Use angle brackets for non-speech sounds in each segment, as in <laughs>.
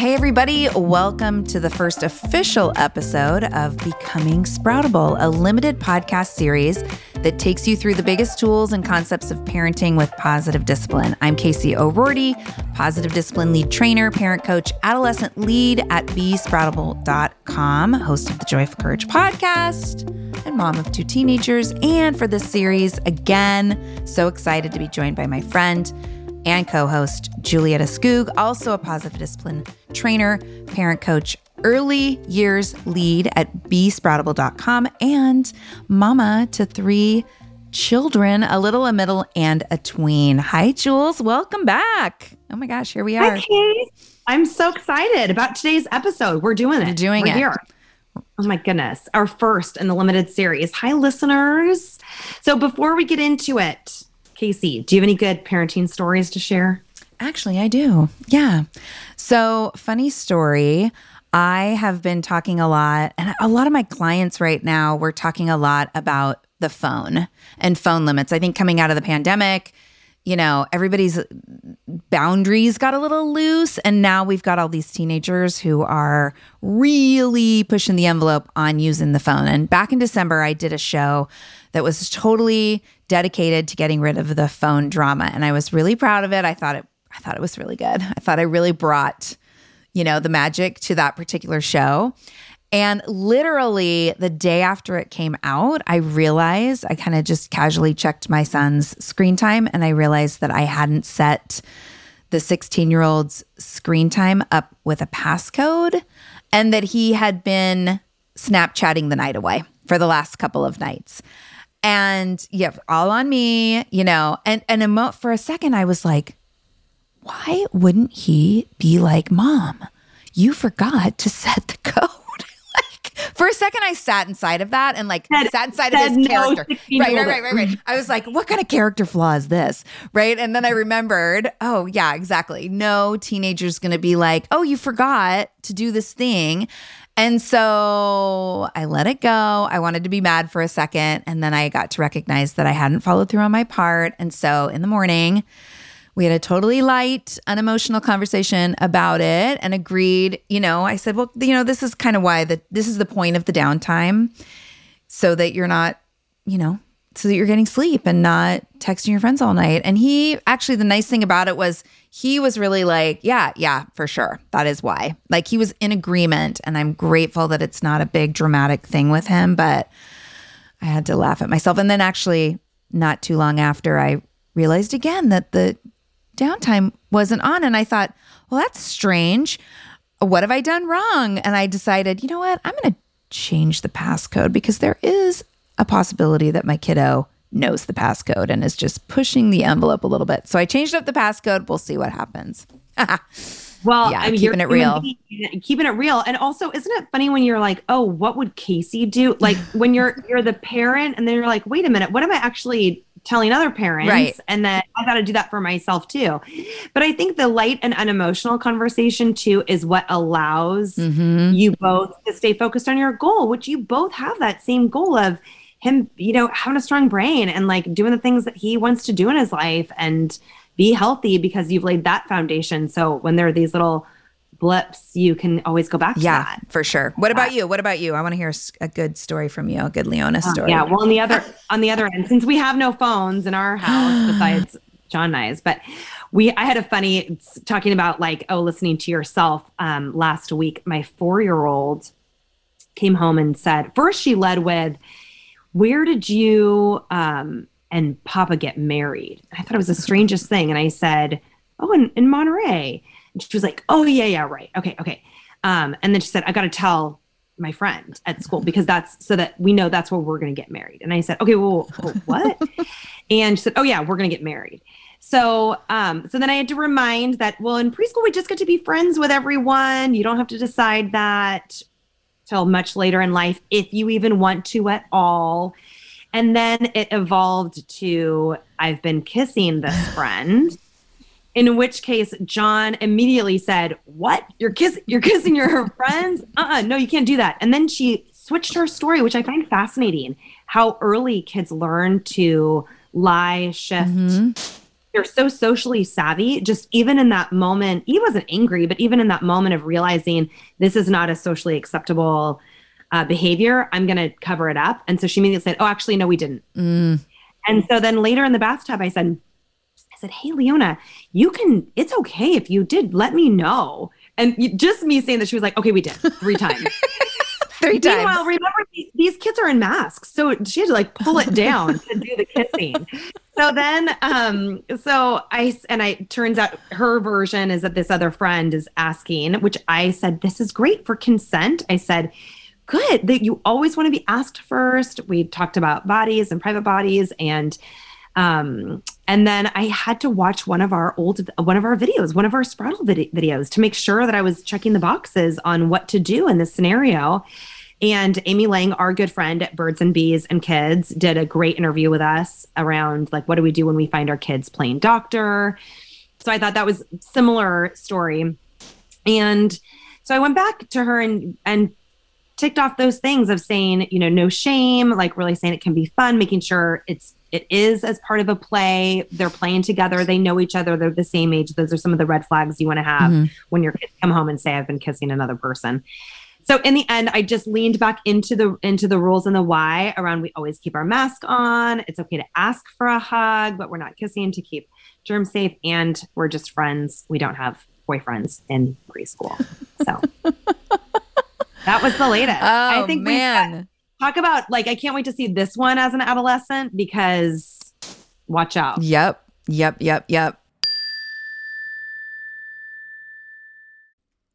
Hey, everybody, welcome to the first official episode of Becoming Sproutable, a limited podcast series that takes you through the biggest tools and concepts of parenting with positive discipline. I'm Casey O'Rourke, positive discipline lead trainer, parent coach, adolescent lead at besproutable.com, host of the Joy Joyful Courage podcast, and mom of two teenagers. And for this series, again, so excited to be joined by my friend and co host Julietta Skoog, also a positive discipline trainer, parent coach, early years lead at besproutable.com, and mama to three children, a little, a middle, and a tween. Hi, Jules. Welcome back. Oh my gosh, here we are. Hi, Kate. I'm so excited about today's episode. We're doing it. We're doing We're it. Here. Oh my goodness. Our first in the limited series. Hi, listeners. So before we get into it, Casey, do you have any good parenting stories to share? Actually, I do. Yeah. So, funny story. I have been talking a lot, and a lot of my clients right now, we're talking a lot about the phone and phone limits. I think coming out of the pandemic, you know, everybody's boundaries got a little loose. And now we've got all these teenagers who are really pushing the envelope on using the phone. And back in December, I did a show that was totally dedicated to getting rid of the phone drama. And I was really proud of it. I thought it I thought it was really good. I thought I really brought, you know, the magic to that particular show. And literally the day after it came out, I realized I kind of just casually checked my son's screen time and I realized that I hadn't set the 16 year old's screen time up with a passcode and that he had been Snapchatting the night away for the last couple of nights. And yeah, all on me, you know. And and a mo- for a second I was like, why wouldn't he be like, Mom, you forgot to set the <laughs> code? For a second, I sat inside of that and like Said- sat inside of his no character. Right, right, right, right, right. I was like, what kind of character flaw is this? Right. And then I remembered, oh, yeah, exactly. No teenager's going to be like, oh, you forgot to do this thing. And so I let it go. I wanted to be mad for a second. And then I got to recognize that I hadn't followed through on my part. And so in the morning, we had a totally light, unemotional conversation about it and agreed, you know, I said, well, you know, this is kind of why the this is the point of the downtime so that you're not, you know, so that you're getting sleep and not texting your friends all night. And he actually the nice thing about it was he was really like, yeah, yeah, for sure. That is why. Like he was in agreement and I'm grateful that it's not a big dramatic thing with him, but I had to laugh at myself. And then actually not too long after I realized again that the downtime wasn't on and I thought, well, that's strange. What have I done wrong? And I decided, you know what? I'm going to change the passcode because there is a possibility that my kiddo knows the passcode and is just pushing the envelope a little bit. So I changed up the passcode. We'll see what happens. <laughs> Well, Yeah, I mean, keeping it real. keeping- Keeping it real. And also, isn't it funny when you're like, oh, what would Casey do? Like when you're you're the parent and then you're like, wait a minute, what am I actually telling other parents? Right. And then I got to do that for myself too. But I think the light and unemotional conversation too is what allows Mhm. you both to stay focused on your goal, which you both have that same goal of him, you know, having a strong brain and like doing the things that he wants to do in his life and be healthy because you've laid that foundation. So when there are these little blips, you can always go back to yeah, that. for sure. What about you? What about you? I want to hear a good story from you, a good Leona Uh, story. yeah. Well, on the other <laughs> on the other end, since we have no phones in our house <gasps> besides John and I's, but we I had a funny talking about like oh listening to yourself um, last week. My four year old came home and said first she led with where did you um, and Papa get married? I thought it was the strangest thing, and I said oh in, in Monterey. And she was like oh yeah yeah right okay okay. Um, and then she said I got to tell my friend at school because that's so that we know that's where we're going to get married. And I said, okay, well, what? <laughs> and she said, oh yeah, we're going to get married. So, um, so then I had to remind that, well, in preschool, we just get to be friends with everyone. You don't have to decide that till much later in life, if you even want to at all. And then it evolved to, I've been kissing this <sighs> friend. In which case, John immediately said, "What? You're kiss you're kissing your <laughs> friends? Uh-uh, no, you can't do that." And then she switched her story, which I find fascinating. How early kids learn to lie, shift. They're so socially savvy. Just even in that moment, he wasn't angry, but even in that moment of realizing this is not a socially acceptable uh, behavior, I'm going to cover it up. And so she immediately said, "Oh, actually, no, we didn't." And so then later in the bathtub, I said, said, Hey, Leona, you can, it's okay if you did let me know. And you, just me saying that, she was like, Okay, we did three <laughs> times. Three Meanwhile, times. Meanwhile, remember these, these kids are in masks. So she had to like pull it down to do the kissing. <laughs> So then, um, so I, and I, turns out her version is that this other friend is asking, which I said, This is great for consent. I said, good that you always want to be asked first we talked about bodies and private bodies and um and then i had to watch one of our old one of our videos one of our Sproutable vid- videos to make sure that i was checking the boxes on what to do in this scenario. And amy lang our good friend at birds and bees and kids did a great interview with us around like what do we do when we find our kids playing doctor? So i thought that was similar story. And so i went back to her and and ticked off those things of saying, you know, no shame, like really saying it can be fun, making sure it's it is as part of a play. They're playing together. They know each other. They're the same age. Those are some of the red flags you want to have Mhm. when your kids come home and say, "I've been kissing another person." So in the end, I just leaned back into the into the rules and the why around. We always keep our mask on. It's okay to ask for a hug, but we're not kissing to keep germs safe, and we're just friends. We don't have boyfriends in preschool. So <laughs> that was the latest. Oh I think we man. Talk about like I can't wait to see this one as an adolescent because watch out. Yep. Yep. Yep. Yep.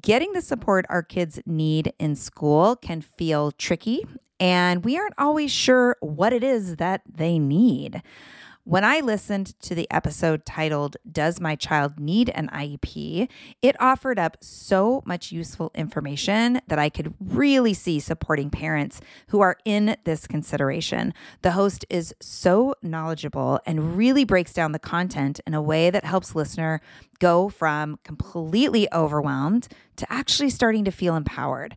Getting the support our kids need in school can feel tricky, and we aren't always sure what it is that they need. When I listened to the episode titled, Does My Child Need an IEP? it offered up so much useful information that I could really see supporting parents who are in this consideration. The host is so knowledgeable and really breaks down the content in a way that helps listener go from completely overwhelmed to actually starting to feel empowered.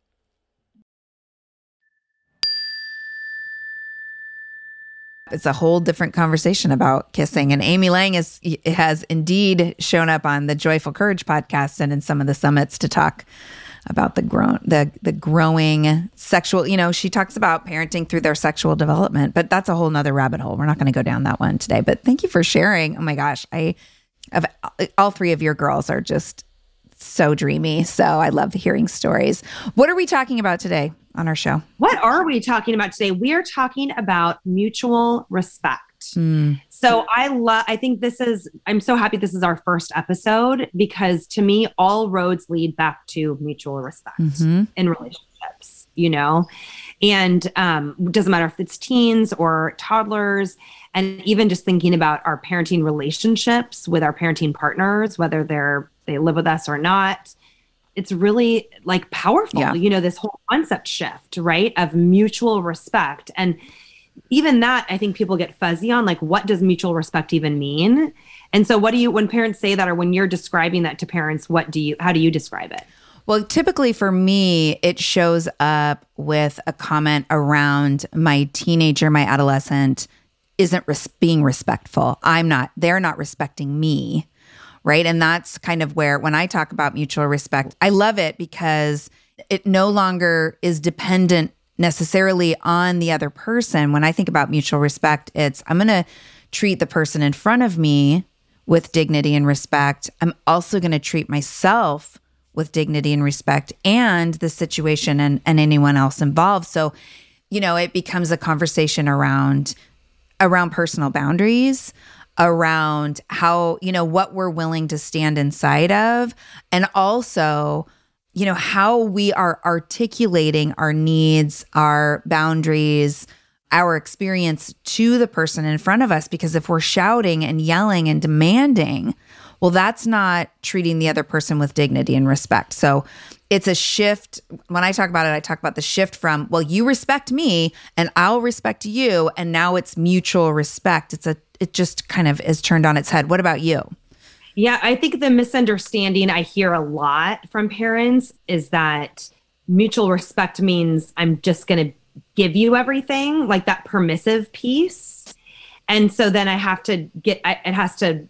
It's a whole different conversation about kissing. And Amy Lang is has indeed shown up on the Joyful Courage podcast and in some of the summits to talk about the grown the the growing sexual you know she talks about parenting through their sexual development but that's a whole nother rabbit hole. We're not going to go down that one today. But thank you for sharing. Oh my gosh i of all three of your girls are just so dreamy so i love hearing stories what are we talking about today on our show. What are we talking about today? We are talking about mutual respect. Mm. So I love I think this is I'm so happy this is our first episode because to me all roads lead back to mutual respect mm-hmm. in relationships, you know. And um doesn't matter if it's teens or toddlers and even just thinking about our parenting relationships with our parenting partners whether they're they live with us or not it's really like powerful yeah. you know this whole concept shift right of mutual respect. And even that i think people get fuzzy on like what does mutual respect even mean? And so what do you when parents say that or when you're describing that to parents what do you how do you describe it? Well, typically for me, it shows up with a comment around my teenager, my adolescent isn't res- being respectful. I'm not, they're not respecting me right? And that's kind of where, when I talk about mutual respect, I love it because it no longer is dependent necessarily on the other person. When I think about mutual respect, it's I'm going to treat the person in front of me with dignity and respect. I'm also going to treat myself with dignity and respect and the situation and, and anyone else involved. So, you know, it becomes a conversation around around personal boundaries, around how, you know, what we're willing to stand inside of. And also, you know, how we are articulating our needs, our boundaries, our experience to the person in front of us. Because if we're shouting and yelling and demanding, well, that's not treating the other person with dignity and respect. So it's a shift. When I talk about it, I talk about the shift from, well, you respect me and I'll respect you. And now it's mutual respect. It's a, it just kind of is turned on its head. What about you? Yeah, I think the misunderstanding I hear a lot from parents is that mutual respect means I'm just going to give you everything, like that permissive piece. And so then I have to get, it has to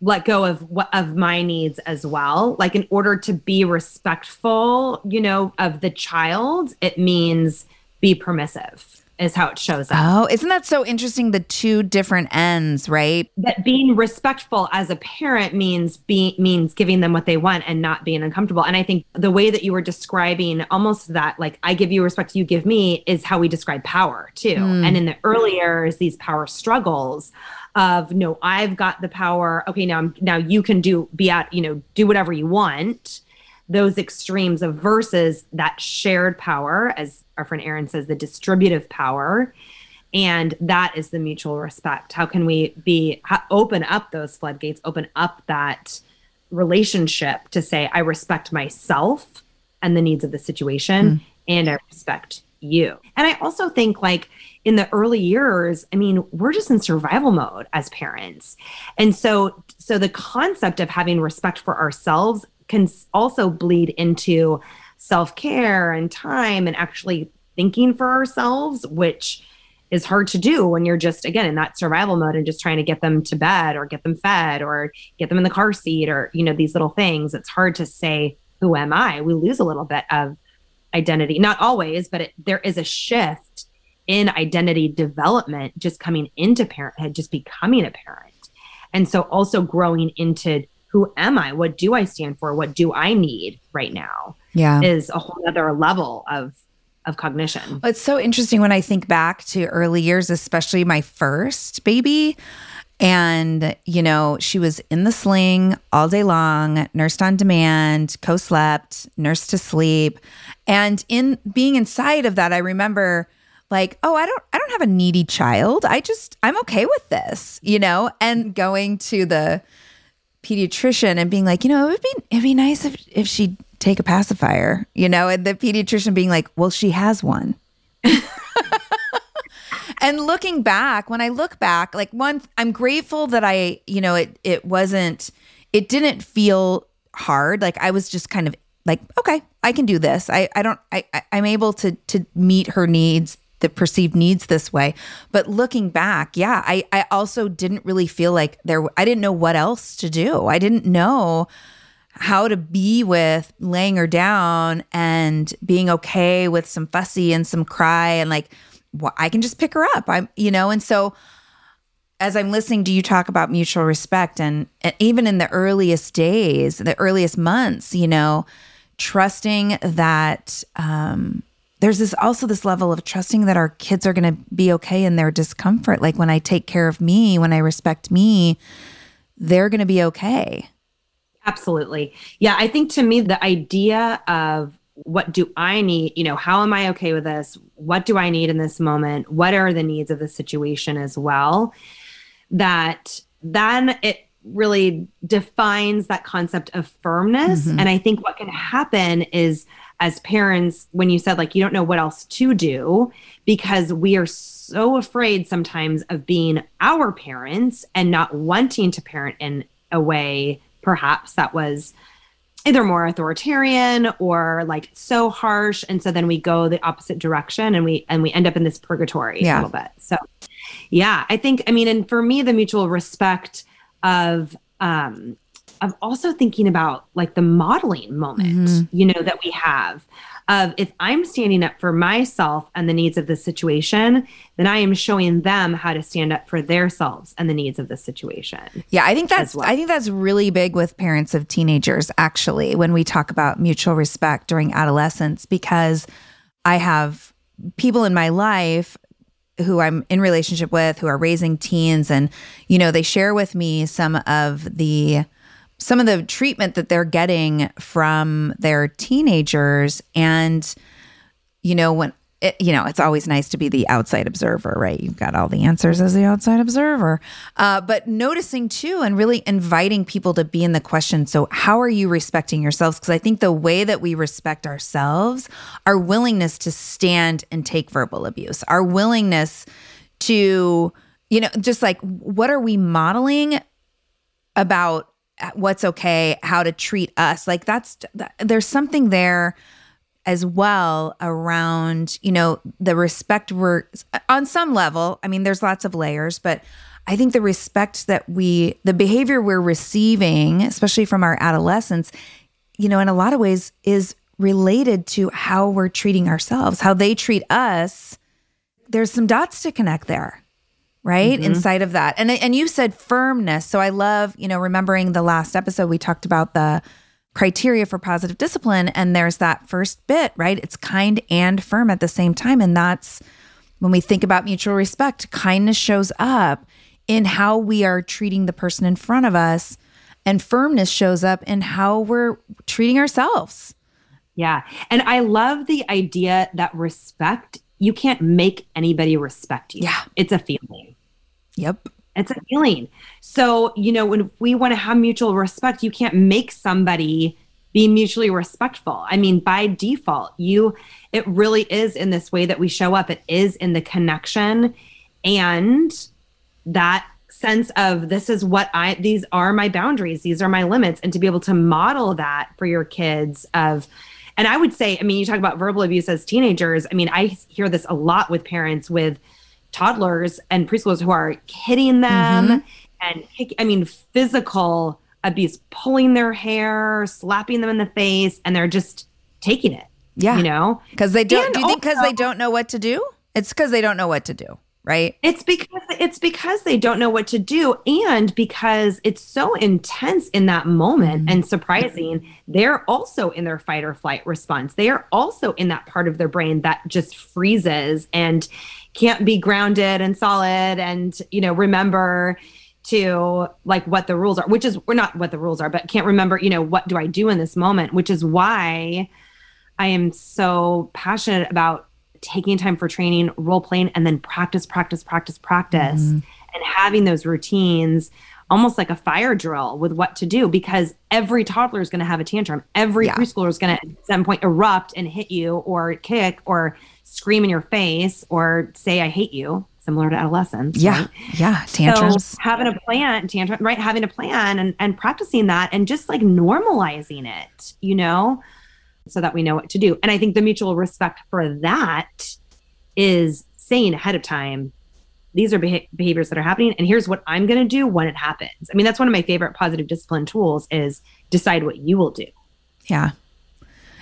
let go of what of my needs as well like in order to be respectful you know of the child it means be permissive is how it shows up. Oh, isn't that so interesting? The two different ends, right? That being respectful as a parent means being means giving them what they want and not being uncomfortable. And I think the way that you were describing almost that, like I give you respect, you give me, is how we describe power too. Mm. And in the early years, these power struggles of no i've got the power. Okay now i'm now you can do be at you know do whatever you want. Those extremes of versus that shared power as our friend Erin says the distributive power. And that is the mutual respect. How can we be open up those floodgates open up that relationship to say i respect myself and the needs of the situation mm. and i respect you. And i also think like in the early years, I mean, we're just in survival mode as parents. And so so the concept of having respect for ourselves can also bleed into self-care and time and actually thinking for ourselves, which is hard to do when you're just again in that survival mode and just trying to get them to bed or get them fed or get them in the car seat or you know these little things. It's hard to say who am i? We lose a little bit of identity not always but it, there is a shift in identity development just coming into parenthood just becoming a parent and so also growing into who am i what do i stand for what do i need right now yeah is a whole other level of of cognition. It's so interesting when I think back to early years, especially my first baby. And, you know, she was in the sling all day long, nursed on demand, co slept, nursed to sleep. And in being inside of that, I remember like, oh, I don't I don't have a needy child. I just I'm okay with this, you know, and going to the pediatrician and being like, you know, it would be it'd be nice if if she'd take a pacifier, you know, and the pediatrician being like, well, she has one. And looking back, when I look back, like one, I'm grateful that I, you know, it it wasn't, it didn't feel hard. Like I was just kind of like, okay, I can do this. I I don't, I I'm able to to meet her needs, the perceived needs this way. But looking back, yeah, I I also didn't really feel like there. I didn't know what else to do. I didn't know how to be with laying her down and being okay with some fussy and some cry and like I can just pick her up. I'm you know and so as I'm listening to you talk about mutual respect and, and even in the earliest days, the earliest months, you know, trusting that um, there's this also this level of trusting that our kids are going to be okay in their discomfort. Like when I take care of me, when I respect me, they're going to be okay. Absolutely. Yeah, I think to me, the idea of what do I need, you know, how am I okay with this? What do I need in this moment? What are the needs of the situation as well? That then it really defines that concept of firmness. Mm-hmm. And I think what can happen is as parents, when you said like you don't know what else to do, because we are so afraid sometimes of being our parents and not wanting to parent in a way perhaps that was either more authoritarian or like so harsh and so then we go the opposite direction and we and we end up in this purgatory yeah. a little bit so yeah i think i mean and for me the mutual respect of um of also thinking about like the modeling moment mm-hmm. you know that we have of if I'm standing up for myself and the needs of the situation, then I am showing them how to stand up for themselves and the needs of the situation. Yeah, I think that's well. I think that's really big with parents of teenagers actually when we talk about mutual respect during adolescence because I have people in my life who I'm in relationship with who are raising teens and you know they share with me some of the some of the treatment that they're getting from their teenagers. And you know when it, you know it's always nice to be the outside observer right? You've got all the answers as the outside observer. Uh, but noticing too and really inviting people to be in the question so how are you respecting yourselves? Because i think the way that we respect ourselves our willingness to stand and take verbal abuse our willingness to you know just like what are we modeling about what's okay, how to treat us. Like that's there's something there as well around, you know, the respect we're on some level. I mean, there's lots of layers, but I think the respect that we the behavior we're receiving, especially from our adolescents, you know, in a lot of ways is related to how we're treating ourselves, how they treat us. There's some dots to connect there right mm-hmm. inside of that and and you said firmness so i love you know remembering the last episode we talked about the criteria for positive discipline and there's that first bit right it's kind and firm at the same time and that's when we think about mutual respect kindness shows up in how we are treating the person in front of us and firmness shows up in how we're treating ourselves yeah and i love the idea that respect you can't make anybody respect you. Yeah. It's a feeling. Yep. It's a feeling. So, you know, when we want to have mutual respect, you can't make somebody be mutually respectful. I mean, by default, you, it really is in this way that we show up. It is in the connection and that sense of this is what I, these are my boundaries, these are my limits. And to be able to model that for your kids of, and I would say, I mean, you talk about verbal abuse as teenagers. I mean, I hear this a lot with parents with, toddlers and preschoolers who are hitting them mm-hmm. and I mean physical abuse, pulling their hair, slapping them in the face, and they're just taking it. Yeah, you know, because they don't. And do you think because they don't know what to do? It's because they don't know what to do right? It's because it's because they don't know what to do and because it's so intense in that moment mm-hmm. and surprising. They're also in their fight or flight response. They are also in that part of their brain that just freezes and can't be grounded and solid and you know remember to like what the rules are which is we're not what the rules are but can't remember you know what do i do in this moment which is why i am so passionate about taking time for training, role playing, and then practice, practice, practice, practice, mm-hmm. and having those routines almost like a fire drill with what to do because every toddler is going to have a tantrum. Every yeah. preschooler is going to at some point erupt and hit you or kick or scream in your face or say, I hate you, similar to adolescence. Yeah. Right? Yeah. Tantrums. So having a plan, tantrum, right? Having a plan and, and practicing that and just like normalizing it, you know? so that we know what to do. And I think the mutual respect for that is saying ahead of time, these are beha- behaviors that are happening and here's what I'm going to do when it happens. I mean, that's one of my favorite positive discipline tools is decide what you will do. Yeah.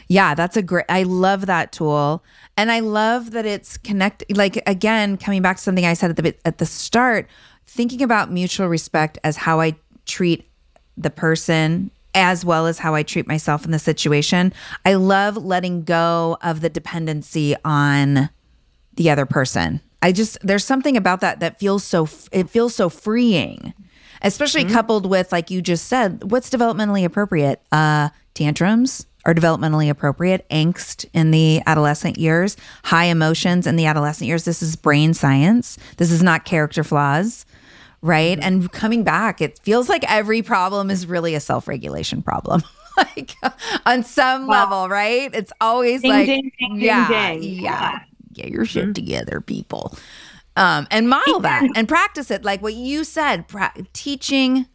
Yeah, that's a great I love that tool. And I love that it's connect like again coming back to something I said at the at the start, thinking about mutual respect as how I treat the person as well as how I treat myself in the situation. I love letting go of the dependency on the other person. I just there's something about that that feels so it feels so freeing. Especially mm-hmm. coupled with like you just said, what's developmentally appropriate? Uh tantrums are developmentally appropriate, angst in the adolescent years, high emotions in the adolescent years. This is brain science. This is not character flaws right? Mm-hmm. And coming back, it feels like every problem is really a self regulation problem. <laughs> like on some level, right? It's always ding, like, ding, ding, yeah, yeah, get your shit mm-hmm. together, people. Um, and model that and practice it, like what you said, pra- teaching,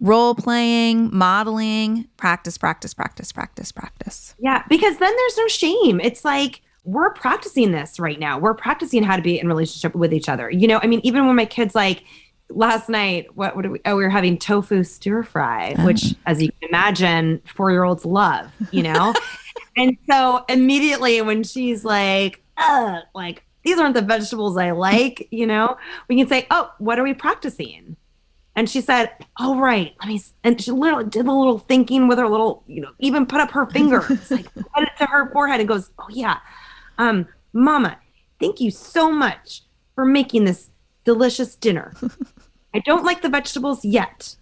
role playing, modeling, practice, practice, practice, practice, practice. Yeah, because then there's no shame. It's like we're practicing this right now. We're practicing how to be in relationship with each other. You know, I mean, even when my kids like last night, what, what we, oh, we were having tofu stir fry, oh. which, as you can imagine, four year olds love, you know? <laughs> and so immediately when she's like, uh, like, these aren't the vegetables I like, you know, we can say, oh, what are we practicing? And she said, "Oh right, let me." And she literally did a little thinking with her little, you know, even put up her fingers, <laughs> like put it to her forehead, and goes, "Oh yeah, um, Mama, thank you so much for making this delicious dinner. I don't like the vegetables yet,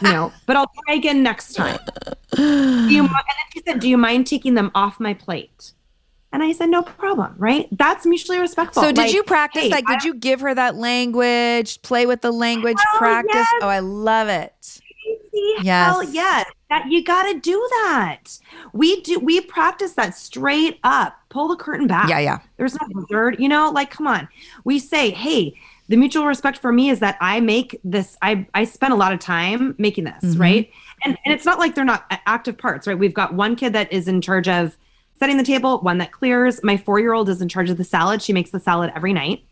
you know, <laughs> but I'll try again next time. Do you, and then she said, Do you mind taking them off my plate? And I said, No problem, right? That's mutually respectful. So, did like, you practice? Hey, like, did you give her that language, play with the language, practice? Yes. Oh, I love it. Yes. Hell yes. That you got to do that. We do. We practice that straight up. Pull the curtain back. Yeah, yeah. There's no wizard. You know, like come on. We say, hey, the mutual respect for me is that I make this, I, I spend a lot of time making this, mm-hmm. right? And, and it's not like they're not active parts, right? We've got one kid that is in charge of setting the table, one that clears. My four year old is in charge of the salad. She makes the salad every night.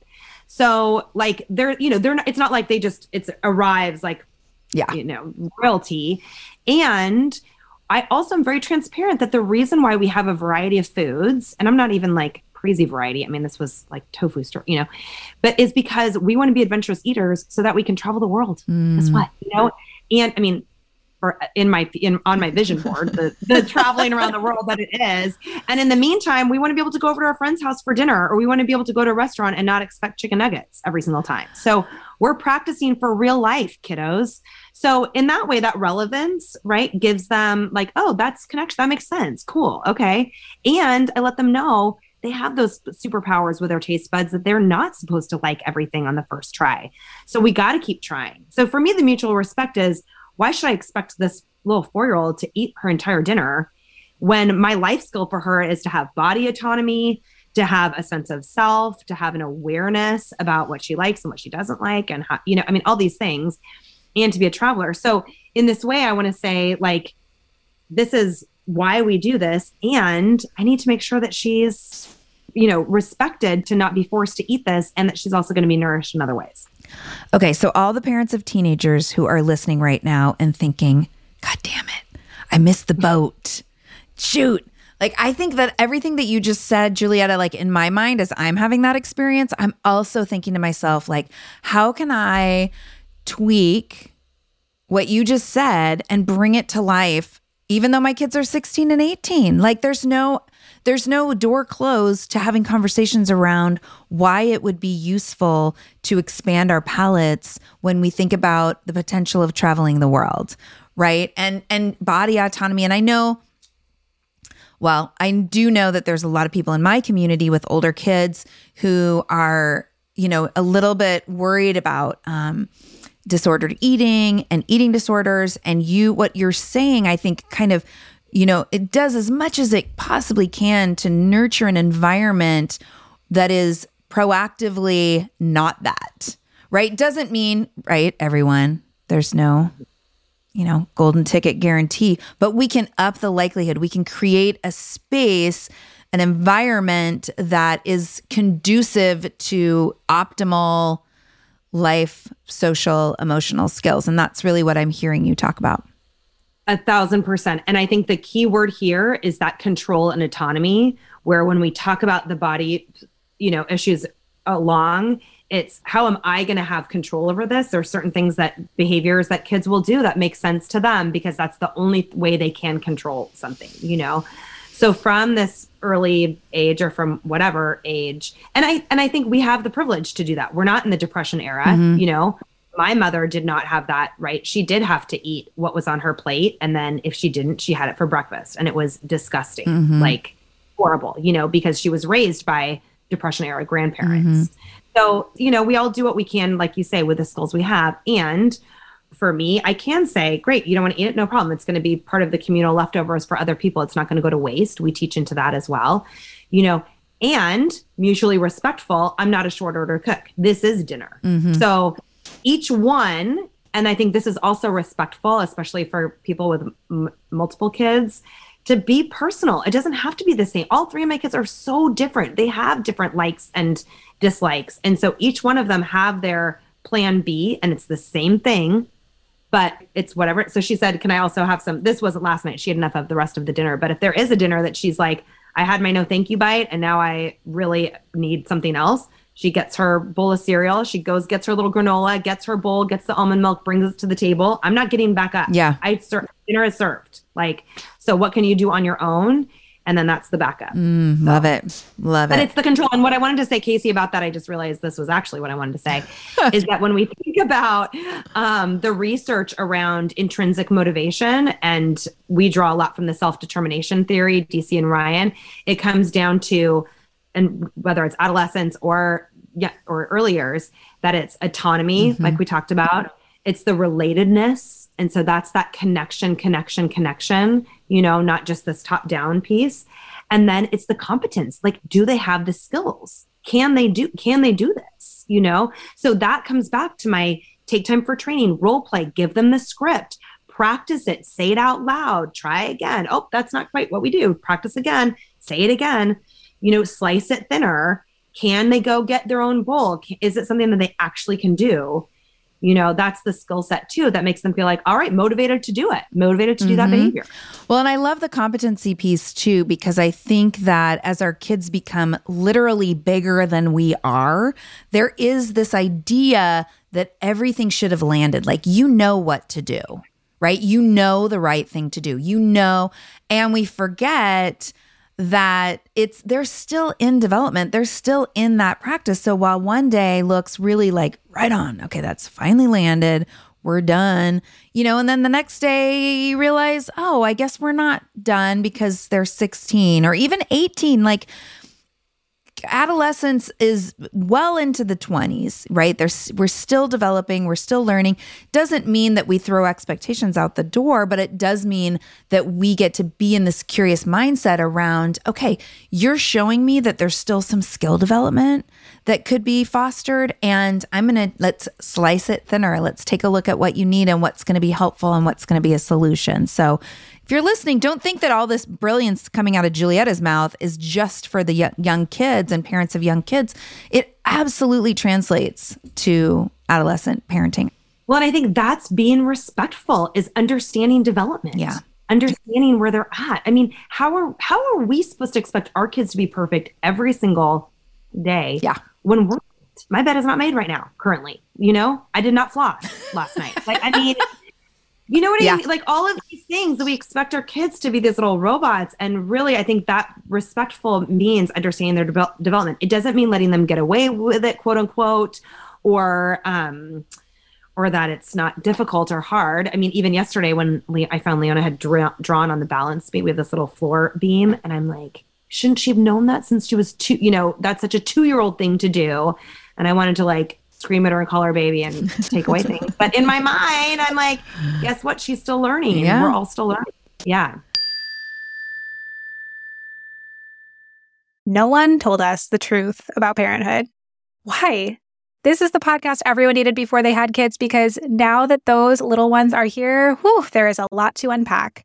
So like they're, you know, they're not, it's not like they just, it's arrives like, yeah, you know, royalty. And I also am very transparent that the reason why we have a variety of foods, and I'm not even like crazy variety. I mean, this was like tofu store, you know, but is because we want to be adventurous eaters so that we can travel the world. Mm. Guess what? You know, and I mean, or in my in on my vision board, the the <laughs> traveling around the world that it is. And in the meantime, we want to be able to go over to our friend's house for dinner, or we want to be able to go to a restaurant and not expect chicken nuggets every single time. So we're practicing for real life, kiddos. So in that way, that relevance, right, gives them like, oh, that's connection. That makes sense. Cool. Okay. And I let them know they have those superpowers with their taste buds that they're not supposed to like everything on the first try. So we got to keep trying. So for me, the mutual respect is why should I expect this little four year old to eat her entire dinner when my life skill for her is to have body autonomy, to have a sense of self, to have an awareness about what she likes and what she doesn't like, and how, you know, I mean, all these things, and to be a traveler. So in this way, I want to say, like, this is why we do this and i need to make sure that she's you know, respected to not be forced to eat this and that she's also going to be nourished in other ways. Okay, so all the parents of teenagers who are listening right now and thinking, God damn it, I missed the boat. Shoot. Like, I think that everything that you just said, Julietta, like in my mind, as I'm having that experience, I'm also thinking to myself, like, how can I tweak what you just said and bring it to life, even though my kids are 16 and 18? Like, there's no, there's no door closed to having conversations around why it would be useful to expand our palettes when we think about the potential of traveling the world, right? And and body autonomy. And I know well, I do know that there's a lot of people in my community with older kids who are, you know, a little bit worried about um, disordered eating and eating disorders. And you, what you're saying, I think, kind of, you know, it does as much as it possibly can to nurture an environment that is proactively not that, right? Doesn't mean, right, everyone, there's no you know, golden ticket guarantee, but we can up the likelihood. We can create a space, an environment that is conducive to optimal life, social, emotional skills. And that's really what I'm hearing you talk about. A thousand percent. And I think the key word here is that control and autonomy, where when we talk about the body, you know, issues along, it's how am I going to have control over this? There are certain things that behaviors that kids will do that make sense to them because that's the only way they can control something, you know? So from this early age or from whatever age, and I and I think we have the privilege to do that. We're not in the depression era, mm-hmm. you know. My mother did not have that, right? She did have to eat what was on her plate and then if she didn't, she had it for breakfast and it was disgusting. Mm-hmm. Like horrible, you know, because she was raised by depression era grandparents. Mm-hmm. So, you know, we all do what we can, like you say, with the skills we have. And for me, I can say, great, you don't want to eat it? No problem. It's going to be part of the communal leftovers for other people. It's not going to go to waste. We teach into that as well. You know, and mutually respectful. I'm not a short order cook. This is dinner. Mm-hmm. So each one, and I think this is also respectful, especially for people with m- multiple kids, to be personal. It doesn't have to be the same. All three of my kids are so different. They have different likes and dislikes. And so each one of them have their plan B and it's the same thing, but it's whatever. So she said, Can I also have some? This wasn't last night. She had enough of the rest of the dinner. But if there is a dinner that she's like, I had my no thank you bite and now I really need something else. She gets her bowl of cereal. She goes, gets her little granola, gets her bowl, gets the almond milk, brings it to the table. I'm not getting back up. Yeah. I ser- dinner is served. Like, so what can you do on your own? and then that's the backup. Mm, so, love it. Love but it. But it's the control. And what I wanted to say, Casey, about that, I just realized this was actually what I wanted to say <laughs> is that when we think about um, the research around intrinsic motivation, and we draw a lot from the self determination theory, Deci and Ryan, it comes down to, and whether it's adolescence or yeah, or early years, that it's autonomy, mm-hmm. like we talked about. It's the relatedness and so that's that connection, connection, connection, you know, not just this top down piece. And then it's the competence. Like, do they have the skills? Can they do, can they do this? You know? So that comes back to my take time for training, role play, give them the script, practice it, say it out loud, try again. Oh, that's not quite what we do. Practice again, say it again, you know, slice it thinner. Can they go get their own bowl? Is it something that they actually can do? you know that's the skill set too that makes them feel like all right motivated to do it motivated to do mm-hmm. that behavior well and i love the competency piece too because i think that as our kids become literally bigger than we are there is this idea that everything should have landed like you know what to do right you know the right thing to do you know and we forget that it's they're still in development. They're still in that practice. So while one day looks really like right on. Okay that's finally landed. We're done. You know and then the next day you realize oh i guess we're not done because they're 16 or even 18 like adolescence is well into the 20s, right? There's we're still developing, we're still learning. Doesn't mean that we throw expectations out the door, but it does mean that we get to be in this curious mindset around, okay, you're showing me that there's still some skill development that could be fostered and I'm going to let's slice it thinner. Let's take a look at what you need and what's going to be helpful and what's going to be a solution. So if you're listening, don't think that all this brilliance coming out of Julietta's mouth is just for the young kids and parents of young kids. It absolutely translates to adolescent parenting. Well, and I think that's being respectful is understanding development. Yeah. Understanding where they're at. I mean, how are how are we supposed to expect our kids to be perfect every single day? Yeah. When we're my bed is not made right now, currently. You know, I did not floss last night. Like, I mean, you know what I mean? Like all of these things that we expect our kids to be these little robots. And really, I think that respectful means understanding their de- development. It doesn't mean letting them get away with it, quote unquote, or, um, or that it's not difficult or hard. I mean, even yesterday when Le- I found Leona had dra- drawn on the balance beam, we have this little floor beam, and I'm like, shouldn't she have known that since she was two? You know, that's such a two year old thing to do. And I wanted to like scream at her and call her baby and take away things. <laughs> But in my mind, I'm like, guess what? She's still learning. Yeah. We're all still learning. Yeah. No one told us the truth about parenthood. Why? This is the podcast everyone needed before they had kids because now that those little ones are here, whew, there is a lot to unpack.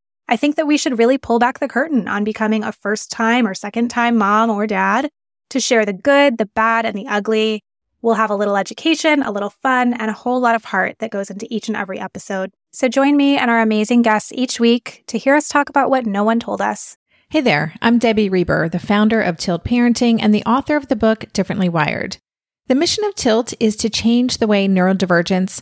I think that we should really pull back the curtain on becoming a first time or second time mom or dad to share the good, the bad, and the ugly. We'll have a little education, a little fun, and a whole lot of heart that goes into each and every episode. So join me and our amazing guests each week to hear us talk about what no one told us. Hey there, I'm Debbie Reber, the founder of Tilt Parenting and the author of the book Differently Wired. The mission of Tilt is to change the way neurodivergence,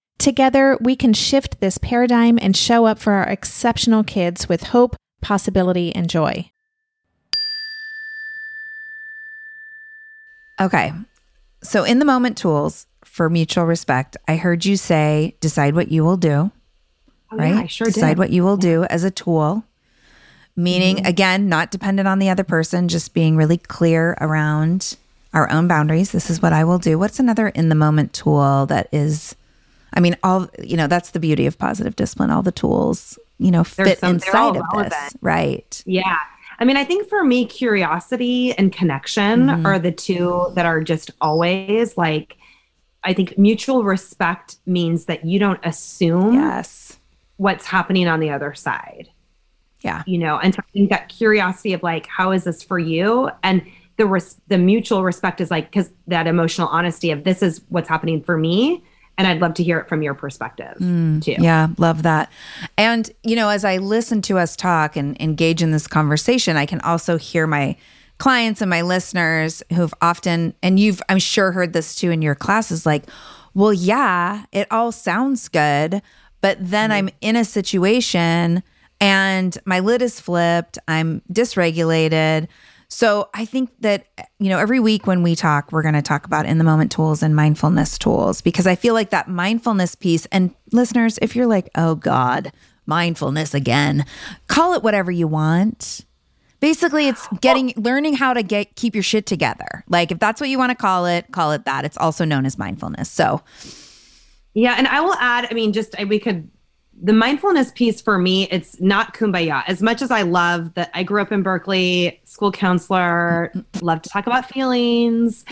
Together, we can shift this paradigm and show up for our exceptional kids with hope, possibility, and joy. Okay. So, in the moment tools for mutual respect, I heard you say decide what you will do. Oh, right? Yeah, I sure decide did. what you will yeah. do as a tool. Meaning, mm-hmm. again, not dependent on the other person, just being really clear around our own boundaries. This is what I will do. What's another in the moment tool that is I mean, all you know, that's the beauty of positive discipline. All the tools, you know, fit some, inside of relevant. this, right? Yeah. I mean, I think for me, curiosity and connection mm-hmm. are the two that are just always like. I think mutual respect means that you don't assume yes what's happening on the other side. Yeah, you know, and so I think that curiosity of like, how is this for you, and the res- the mutual respect is like because that emotional honesty of this is what's happening for me and I'd love to hear it from your perspective mm, too. Yeah, love that. And, you know, as I listen to us talk and engage in this conversation, I can also hear my clients and my listeners who've often, and you've, I'm sure, heard this too in your classes like, well, yeah, it all sounds good, but then mm-hmm. I'm in a situation and my lid is flipped, I'm dysregulated. So I think that, you know, every week when we talk, we're going to talk about in the moment tools and mindfulness tools because I feel like that mindfulness piece, and listeners, if you're like, oh God, mindfulness again, call it whatever you want. Basically, it's getting, learning how to get, keep your shit together. Like if that's what you want to call it, call it that. It's also known as mindfulness. So, yeah. And I will add, I mean, just we could the mindfulness piece for me, it's not kumbaya. As much as I love that I grew up in Berkeley, school counselor, love to talk about feelings.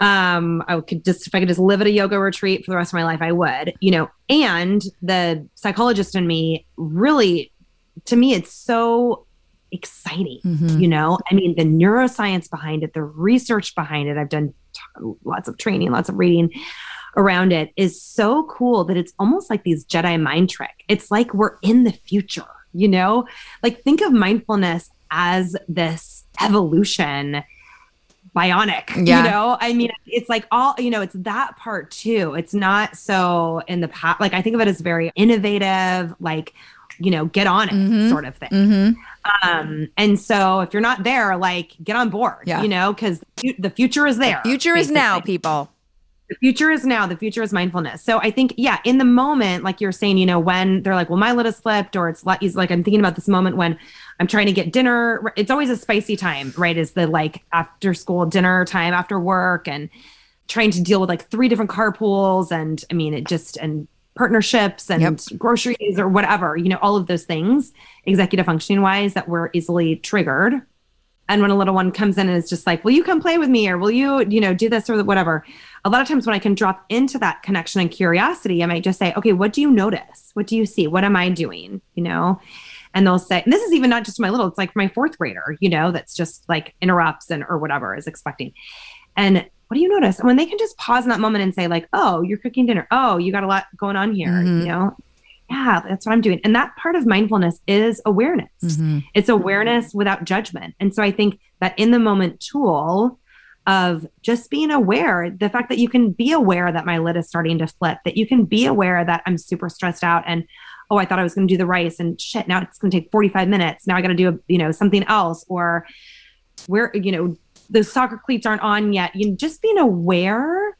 Um, I could just if I could just live at a yoga retreat for the rest of my life, I would, you know. And the psychologist in me really, to me, it's so exciting. Mhm. You know, I mean, the neuroscience behind it, the research behind it. I've done t- lots of training, lots of reading around it is so cool that it's almost like these Jedi mind trick. It's like we're in the future, you know? Like think of mindfulness as this evolution bionic, Yeah. you know? I mean, it's like all, you know, it's that part too. It's not so in the past, like I think of it as very innovative, like, you know, get on it Mhm. sort of thing. Mm-hmm. Um, and so if you're not there, like get on board, Yeah. you know, because the future is there. Future is now, people. The future is now the future is mindfulness. So i think yeah in the moment like you're saying you know when they're like well my lid is slipped or it's like he's like i'm thinking about this moment when i'm trying to get dinner it's always a spicy time right is the like after school dinner time after work and trying to deal with like three different carpools and i mean it just and partnerships and Yep. groceries or whatever you know all of those things executive functioning wise that were easily triggered. And when a little one comes in and is just like will you come play with me? or will you you know do this or whatever a lot of times when i can drop into that connection and curiosity i might just say okay what do you notice? What do you see? What am i doing? You know? And they'll say and this is even not just my little it's like my fourth grader you know that's just like interrupts and or whatever is expecting. And what do you notice? And when they can just pause in that moment and say like oh you're cooking dinner. Oh you got a lot going on here Mhm. you know? Yeah that's what i'm doing. And that part of mindfulness is awareness. Mhm. it's awareness without judgment. And so I think that in the moment tool of just being aware, the fact that you can be aware that my lid is starting to flip, that you can be aware that I'm super stressed out and oh, I thought I was going to do the rice and shit, now it's going to take 45 minutes. Now I got to do, a, you know, something else or where, you know, the soccer cleats aren't on yet. You know, just being aware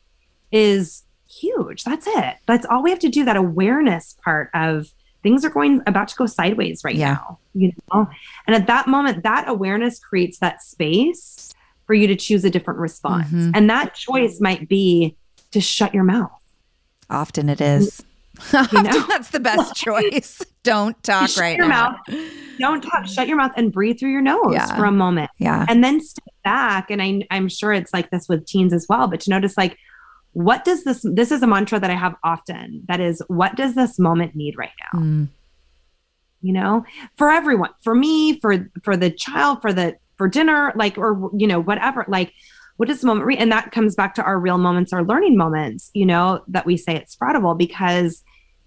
is huge. That's it. That's all we have to do. That awareness part of things are going about to go sideways right Yeah. now. You know, and at that moment, that awareness creates that space for you to choose a different response. Mhm. And that choice might be to shut your mouth. Often it is. <laughs> Often that's the best <laughs> choice. Don't talk Shut right your now. mouth. Don't talk. Shut your mouth and breathe through your nose Yeah. for a moment. Yeah. and then step back and I, i'm sure it's like this with teens as well but to notice like what does this this is a mantra that i have often that is what does this moment need right now Mm. you know for everyone for me for for the child for the for dinner like or you know whatever like what does the moment re- and that comes back to our real moments our learning moments you know that we say it's sproutable because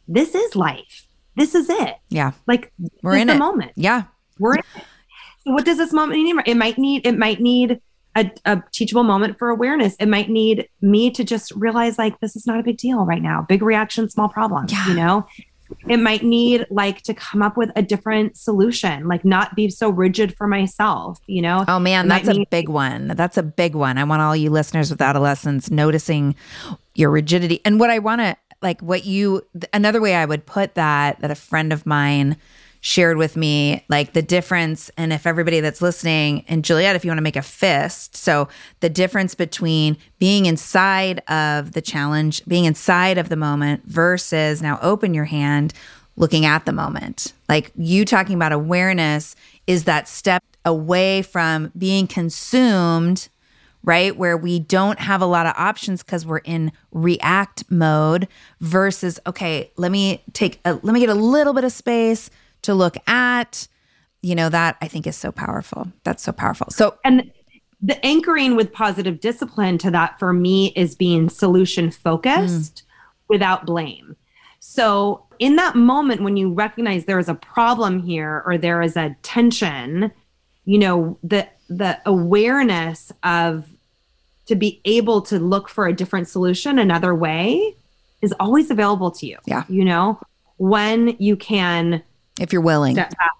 this is life this is it Yeah. like We're in the it. moment Yeah. we're in it. So what does this moment need? It might need it might need a, a teachable moment for awareness. It might need me to just realize like this is not a big deal right now. Big reaction, small problem. Yeah. You know? It might need like to come up with a different solution, like not be so rigid for myself, you know? Oh man, It that's a big one. That's a big one. I want all you listeners with adolescents noticing your rigidity. And what I want to like what you th- another way I would put that that a friend of mine shared with me like the difference and if everybody that's listening and Juliet if you want to make a fist so the difference between being inside of the challenge being inside of the moment versus now open your hand looking at the moment like you talking about awareness is that step away from being consumed right? Where we don't have a lot of options because we're in react mode versus, okay, let me take, a, let me get a little bit of space to look at, you know, that I think is so powerful. That's so powerful. So, and the anchoring with positive discipline to that for me is being solution focused without blame. So, in that moment when you recognize there is a problem here or there is a tension, you know, the the awareness of to be able to look for a different solution another way is always available to you. Yeah. You know, when you can if you're willing, step back.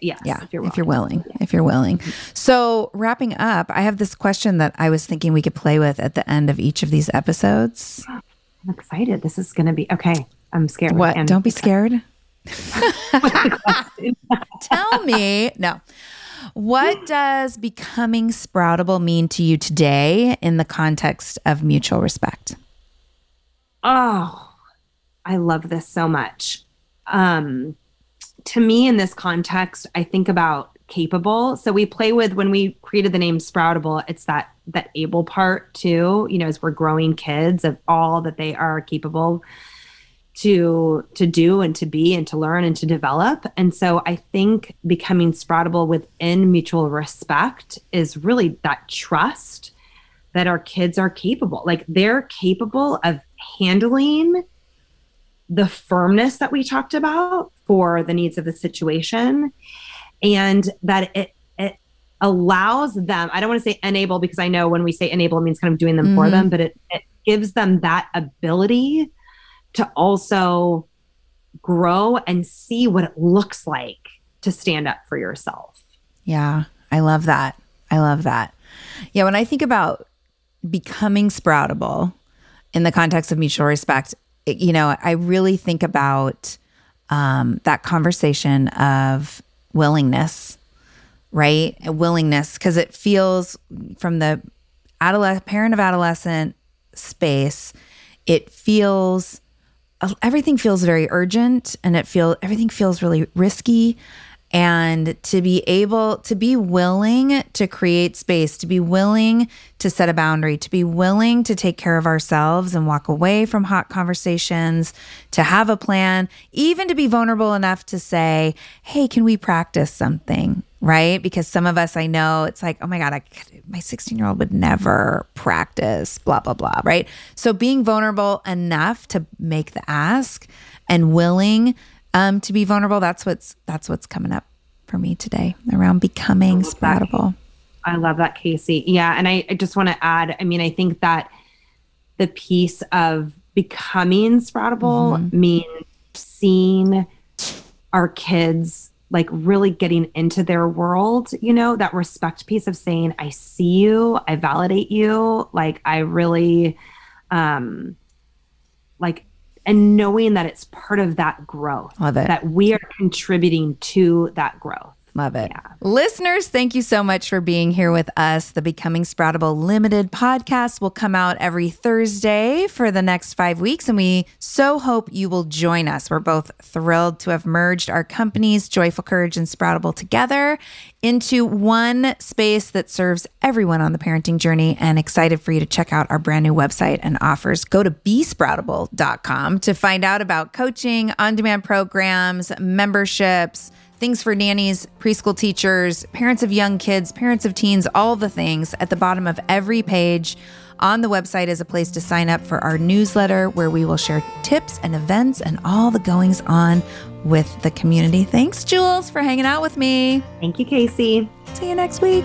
Yes, yeah, if you're if you're willing, if you're willing. So, wrapping up, I have this question that I was thinking we could play with at the end of each of these episodes. I'm excited. This is going to be okay. I'm scared. What? And- Don't be scared. <laughs> Tell me. No. What does becoming sproutable mean to you today in the context of mutual respect? Oh, I love this so much. um, to me in this context, I think about capable. So we play with when we created the name Sproutable, it's that that able part too, you know, as we're growing kids of all that they are capable to to do and to be and to learn and to develop. And so I think becoming sproutable within mutual respect is really that trust that our kids are capable. Like they're capable of handling the firmness that we talked about for the needs of the situation and that it it allows them i don't want to say enable because i know when we say enable it means kind of doing them mm-hmm. for them but it, it gives them that ability to also grow and see what it looks like to stand up for yourself. Yeah i love that. I love that. Yeah when i think about becoming sproutable in the context of mutual respect you know, I really think about um, that conversation of willingness, right? Willingness, because it feels from the adolescent parent of adolescent space, it feels everything feels very urgent and it feel everything feels really risky and to be able to be willing to create space, to be willing to set a boundary, to be willing to take care of ourselves and walk away from hot conversations, to have a plan, even to be vulnerable enough to say, Hey, can we practice something? Right? Because some of us I know it's like, oh my God, my 16 year old would never practice, blah, blah, blah. Right. So being vulnerable enough to make the ask and willing um, to be vulnerable. That's what's that's what's coming up for me today around becoming sproutable. I love that, Casey. Yeah, and I, I just want to add. I mean, I think that the piece of becoming sproutable mm-hmm. means seeing our kids like really getting into their world, you know, that respect piece of saying, I see you, I validate you, like I really um like and knowing that it's part of that growth. Love it. That we are contributing to that growth. Love it. Yeah. Listeners, thank you so much for being here with us. The Becoming Sproutable Limited podcast will come out every Thursday for the next five weeks, and we so hope you will join us. We're both thrilled to have merged our companies, Joyful Courage and Sproutable, together into one space that serves everyone on the parenting journey, and excited for you to check out our brand new website and offers. Go to besproutable.com to find out about coaching, on demand programs, memberships things for nannies, preschool teachers, parents of young kids, parents of teens, all the things. At the bottom of every page on the website is a place to sign up for our newsletter where we will share tips and events and all the goings on with the community. Thanks, Jules, for hanging out with me. Thank you, Casey. See you next week.